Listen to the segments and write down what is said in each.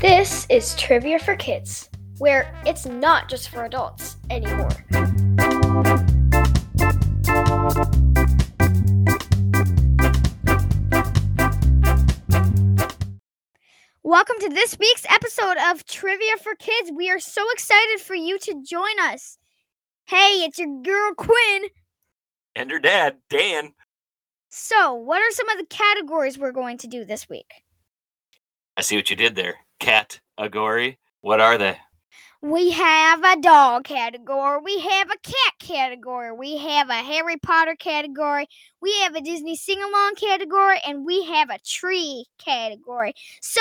This is Trivia for Kids, where it's not just for adults anymore. Welcome to this week's episode of Trivia for Kids. We are so excited for you to join us. Hey, it's your girl Quinn. And her dad, Dan. So, what are some of the categories we're going to do this week? I see what you did there. Cat, Agori. What are they? We have a dog category. We have a cat category. We have a Harry Potter category. We have a Disney sing along category. And we have a tree category. So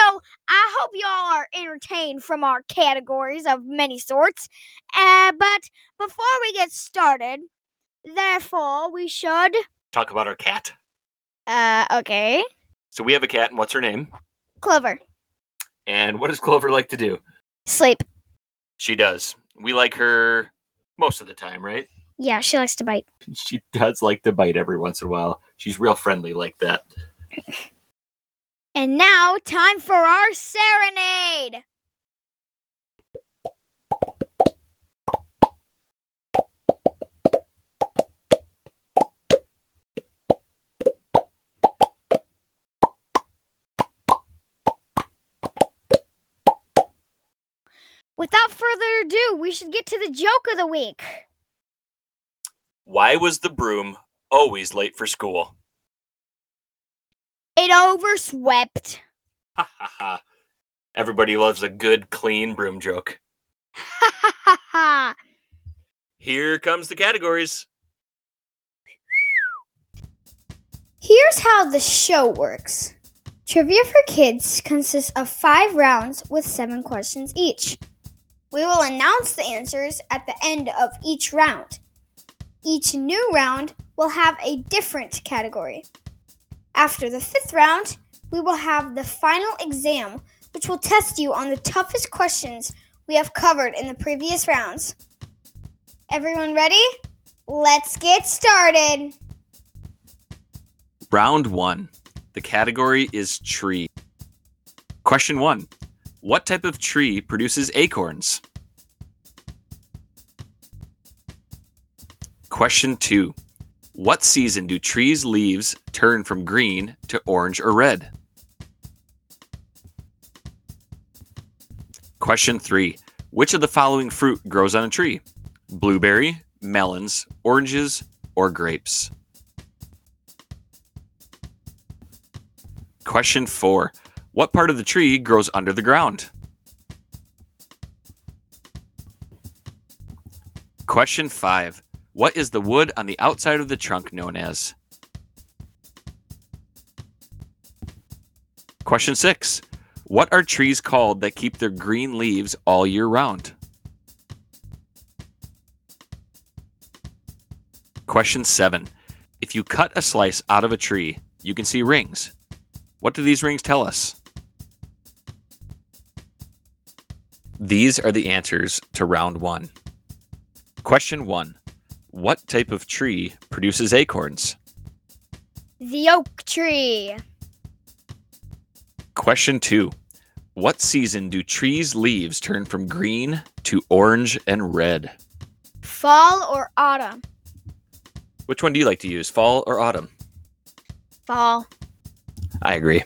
I hope y'all are entertained from our categories of many sorts. Uh, but before we get started, therefore, we should. Talk about our cat. Uh, okay. So we have a cat, and what's her name? Clover. And what does Clover like to do? Sleep. She does. We like her most of the time, right? Yeah, she likes to bite. She does like to bite every once in a while. She's real friendly like that. And now, time for our serenade. Without further ado, we should get to the joke of the week. Why was the broom always late for school? It overswept. Ha ha ha. Everybody loves a good, clean broom joke. Ha ha ha ha. Here comes the categories. Here's how the show works Trivia for Kids consists of five rounds with seven questions each. We will announce the answers at the end of each round. Each new round will have a different category. After the fifth round, we will have the final exam, which will test you on the toughest questions we have covered in the previous rounds. Everyone ready? Let's get started. Round one. The category is tree. Question one What type of tree produces acorns? Question two What season do trees' leaves turn from green to orange or red? Question three Which of the following fruit grows on a tree? Blueberry, melons, oranges, or grapes? Question four What part of the tree grows under the ground? Question five What is the wood on the outside of the trunk known as? Question six What are trees called that keep their green leaves all year round? Question seven If you cut a slice out of a tree, you can see rings. What do these rings tell us? These are the answers to round one. Question one What type of tree produces acorns? The oak tree. Question two What season do trees' leaves turn from green to orange and red? Fall or autumn? Which one do you like to use, fall or autumn? Fall. I agree.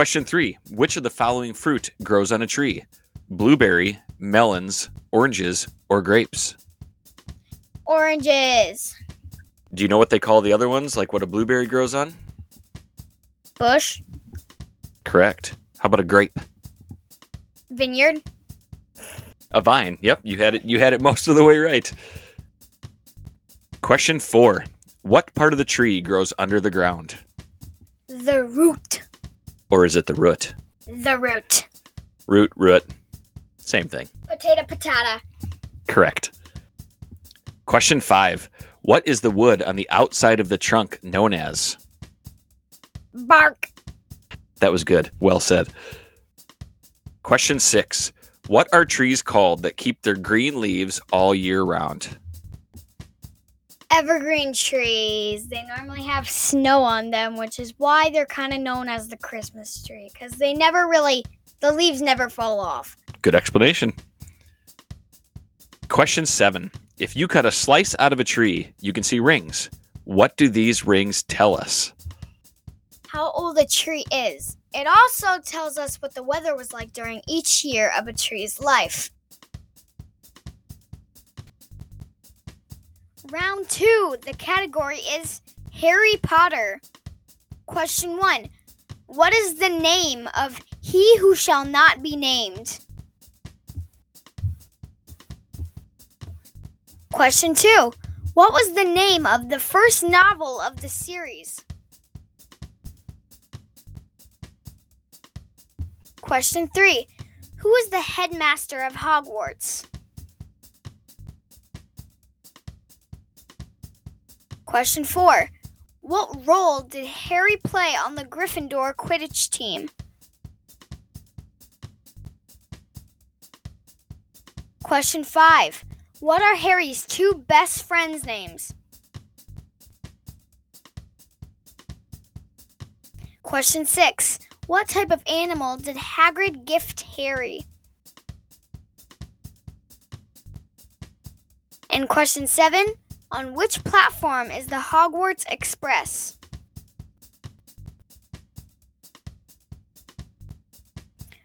Question three Which of the following fruit grows on a tree? Blueberry, melons, oranges, or grapes? Oranges. Do you know what they call the other ones, like what a blueberry grows on? Bush. Correct. How about a grape? Vineyard. A vine. Yep, you had it. You had it most of the way right. Question four: What part of the tree grows under the ground, The root. Or is it the root? The root. Root, root, same thing. Potato, patata. Correct. Question five: What is the wood on the outside of the trunk known as? Bark. That was good. Well said. Question six: What are trees called that keep their green leaves all year round? Evergreen trees. They normally have snow on them, which is why they're kind of known as the Christmas tree because they never really, the leaves never fall off. Good explanation. Question seven. If you cut a slice out of a tree, you can see rings. What do these rings tell us? How old a tree is. It also tells us what the weather was like during each year of a tree's life. Round two, the category is Harry Potter. Question one What is the name of He Who Shall Not Be Named? Question two What was the name of the first novel of the series? Question three Who is the headmaster of Hogwarts? Question four What role did Harry play on the Gryffindor Quidditch team? Question five What are Harry's two best friends' names? Question six What type of animal did Hagrid gift Harry? And question seven On which platform is the Hogwarts Express?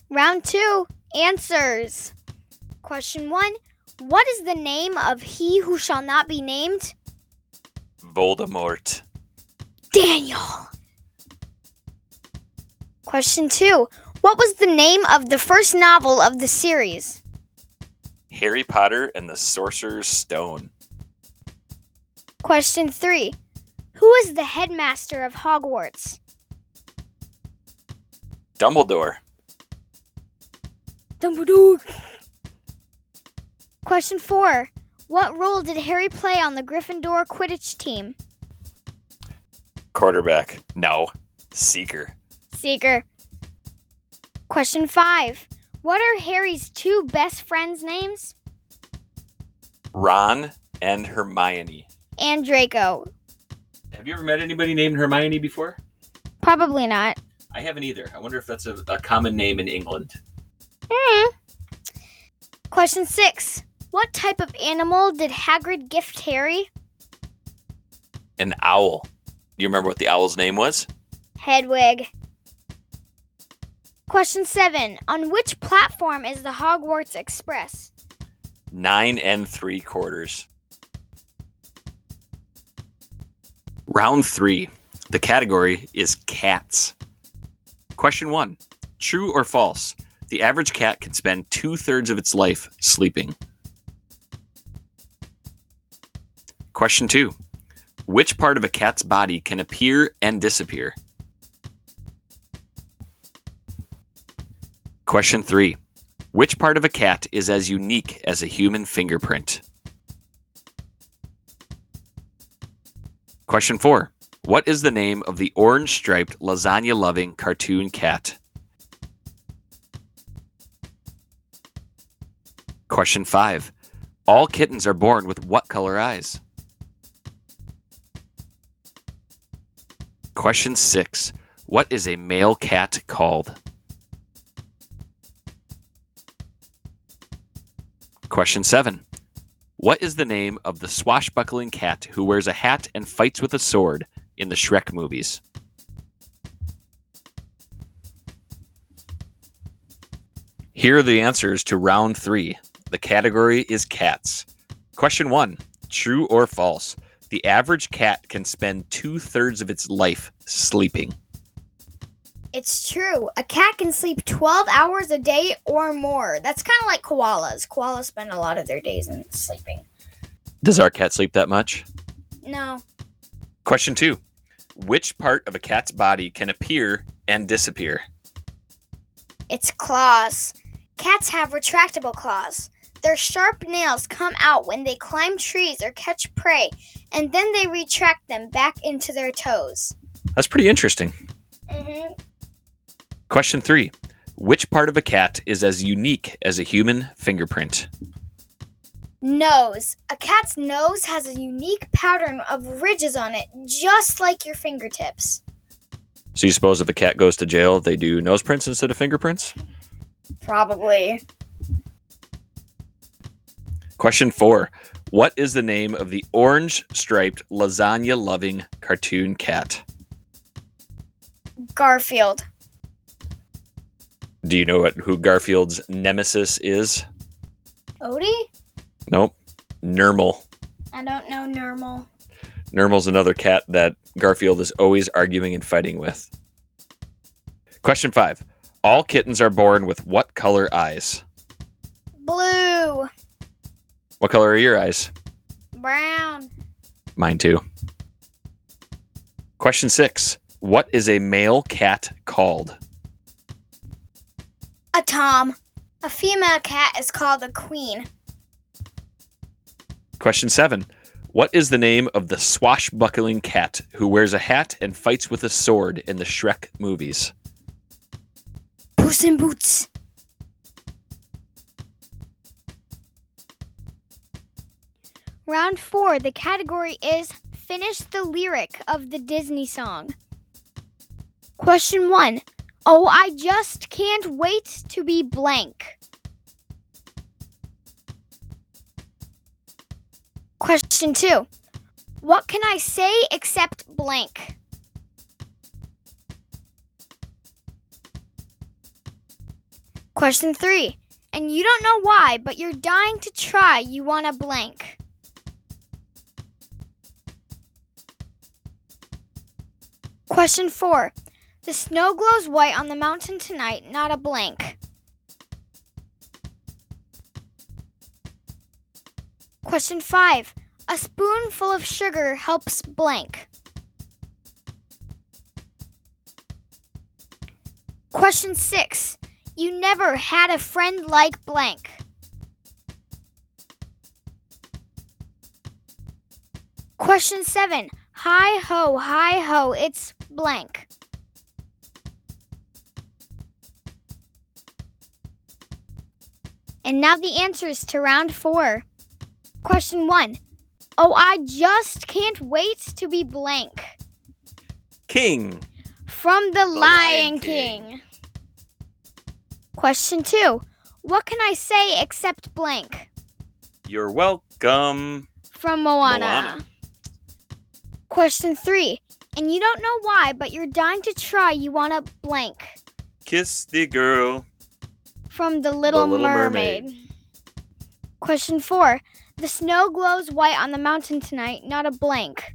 Round two Answers. Question one What is the name of he who shall not be named? Voldemort. Daniel. Question two What was the name of the first novel of the series? Harry Potter and the Sorcerer's Stone. Question three Who is the headmaster of Hogwarts? Dumbledore. Dumbledore. Question four What role did Harry play on the Gryffindor Quidditch team? Quarterback. No. Seeker. Seeker. Question five What are Harry's two best friends' names? Ron and Hermione. And Draco. Have you ever met anybody named Hermione before? Probably not. I haven't either. I wonder if that's a, a common name in England. Hmm. Question six. What type of animal did Hagrid gift Harry? An owl. Do you remember what the owl's name was? Hedwig. Question seven. On which platform is the Hogwarts Express? Nine and three quarters. Round three. The category is cats. Question one True or false? The average cat can spend two thirds of its life sleeping. Question two Which part of a cat's body can appear and disappear? Question three Which part of a cat is as unique as a human fingerprint? Question four What is the name of the orange striped lasagna loving cartoon cat? Question five All kittens are born with what color eyes? Question six What is a male cat called? Question seven What is the name of the swashbuckling cat who wears a hat and fights with a sword in the Shrek movies? Here are the answers to round three. The category is cats. Question one True or false? The average cat can spend two thirds of its life sleeping. It's true. A cat can sleep 12 hours a day or more. That's kind of like koalas. Koalas spend a lot of their days in sleeping. Does our cat sleep that much? No. Question two Which part of a cat's body can appear and disappear? It's claws. Cats have retractable claws. Their sharp nails come out when they climb trees or catch prey, and then they retract them back into their toes. That's pretty interesting. Mm-hmm. Question three Which part of a cat is as unique as a human fingerprint? Nose. A cat's nose has a unique pattern of ridges on it, just like your fingertips. So you suppose if a cat goes to jail, they do nose prints instead of fingerprints? Probably. Question four. What is the name of the orange striped lasagna loving cartoon cat? Garfield. Do you know what who Garfield's nemesis is? Odie? Nope. Nermal. I don't know normal. Nermal's another cat that Garfield is always arguing and fighting with. Question five. All kittens are born with what color eyes? Blue. What color are your eyes? Brown. Mine too. Question six. What is a male cat called? A tom. A female cat is called a queen. Question seven. What is the name of the swashbuckling cat who wears a hat and fights with a sword in the Shrek movies? Puss in Boots. Round four. The category is Finish the lyric of the Disney song. Question one. Oh, I just can't wait to be blank. Question two. What can I say except blank? Question three. And you don't know why, but you're dying to try. You want a blank. Question four. The snow glows white on the mountain tonight, not a blank. Question five. A spoonful of sugar helps blank. Question six. You never had a friend like blank. Question seven. Hi ho, hi ho, it's blank. And now the answers to round four. Question one. Oh, I just can't wait to be blank. King. From the, Lion Lion King. King. Question two. What can I say except blank? You're welcome. From Moana. Moana. Question three. And you don't know why, but you're dying to try. You want a blank. Kiss the girl. From The Little, Little Mermaid. Mermaid. Question four. The snow glows white on the mountain tonight, not a blank.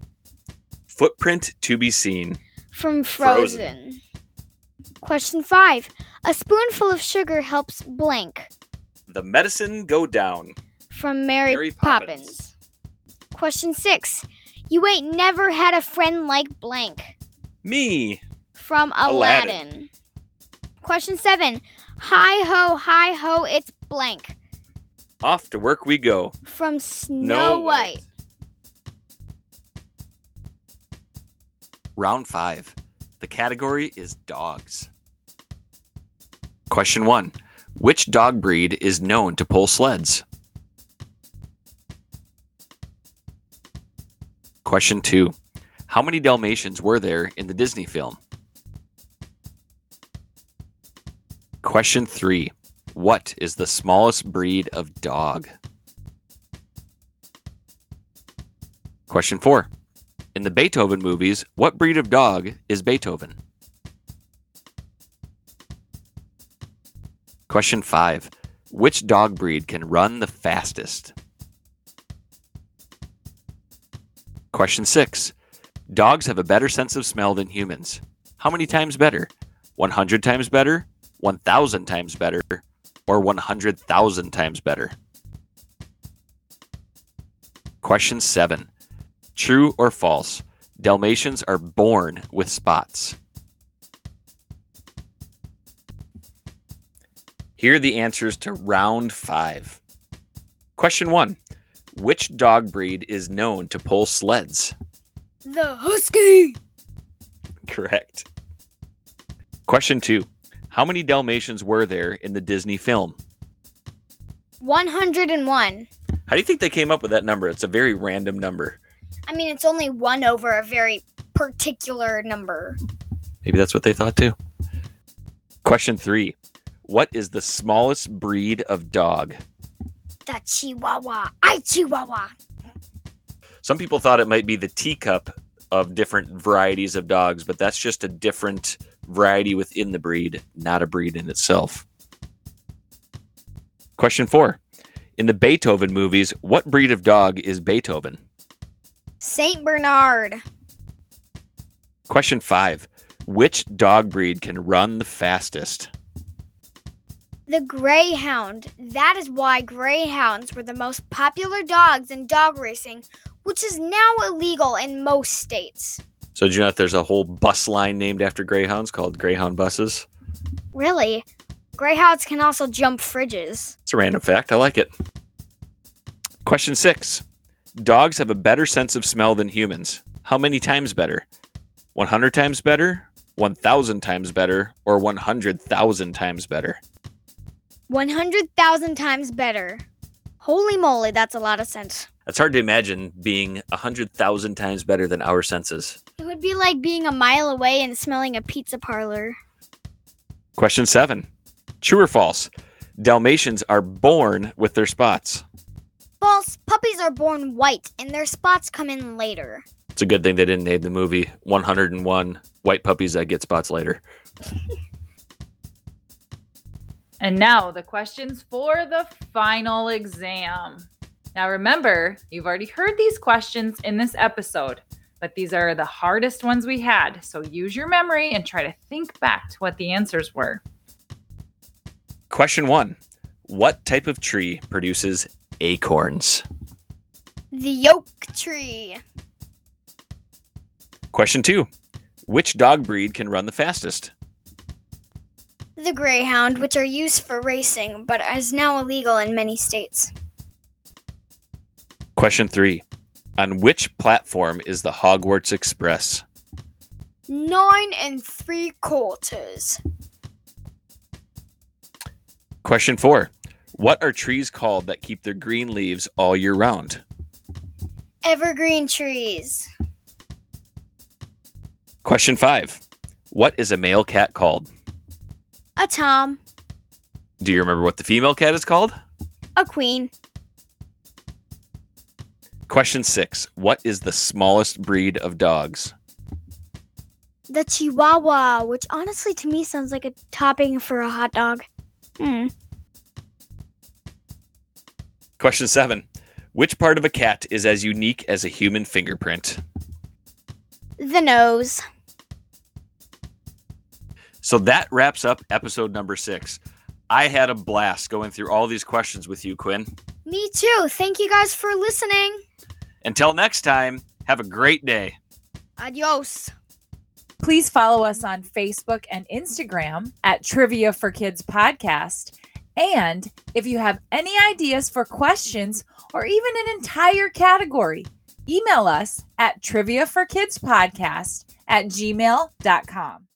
Footprint to be seen. From Frozen. Frozen. Question five. A spoonful of sugar helps blank. The medicine go down. From Mary, Mary Poppins. Poppins. Question six. You ain't never had a friend like blank. Me. From Aladdin. Aladdin. Question seven. Hi ho, hi ho, it's blank. Off to work we go. From Snow, White. White. Round five. The category is dogs. Question one. Which dog breed is known to pull sleds? Question two. How many Dalmatians were there in the Disney film? Question three. What is the smallest breed of dog? Question four. In the Beethoven movies, what breed of dog is Beethoven? Question five. Which dog breed can run the fastest? Question six. Dogs have a better sense of smell than humans. How many times better? 100 times better? 1,000 times better? Or 100,000 times better? Question seven. True or false? Dalmatians are born with spots. Here are the answers to round five. Question one Which dog breed is known to pull sleds? The Husky. Correct. Question two How many Dalmatians were there in the Disney film? 101. How do you think they came up with that number? It's a very random number. I mean, it's only one over a very particular number. Maybe that's what they thought too. Question three What is the smallest breed of dog? The Chihuahua. I Chihuahua. Some people thought it might be the teacup of different varieties of dogs, but that's just a different variety within the breed, not a breed in itself. Question four. In the Beethoven movies, what breed of dog is Beethoven? Saint Bernard. Question five. Which dog breed can run the fastest? The Greyhound. That is why Greyhounds were the most popular dogs in dog racing, which is now illegal in most states. So, do you know that there's a whole bus line named after Greyhounds called Greyhound buses? Really? Greyhounds can also jump fridges. It's a random fact. I like it. Question six Dogs have a better sense of smell than humans. How many times better? 100 times better, 1,000 times better, or 100,000 times better? 100,000 times better. Holy moly, that's a lot of sense. It's hard to imagine being 100,000 times better than our senses. It would be like being a mile away and smelling a pizza parlor. Question seven True or false? Dalmatians are born with their spots. False. Puppies are born white and their spots come in later. It's a good thing they didn't name the movie 101 White Puppies That Get Spots Later. And now the questions for the final exam. Now remember, you've already heard these questions in this episode, but these are the hardest ones we had. So use your memory and try to think back to what the answers were. Question one What type of tree produces acorns? The oak tree. Question two Which dog breed can run the fastest? The greyhound, which are used for racing but is now illegal in many states. Question three On which platform is the Hogwarts Express? Nine and three quarters. Question four What are trees called that keep their green leaves all year round? Evergreen trees. Question five What is a male cat called? A tom. Do you remember what the female cat is called? A queen. Question six What is the smallest breed of dogs? The chihuahua, which honestly to me sounds like a topping for a hot dog. Hmm. Question seven Which part of a cat is as unique as a human fingerprint? The nose. So that wraps up episode number six. I had a blast going through all these questions with you, Quinn. Me too. Thank you guys for listening. Until next time, have a great day. Adios. Please follow us on Facebook and Instagram at Trivia for Kids Podcast. And if you have any ideas for questions or even an entire category, email us at trivia for kids podcast at gmail.com.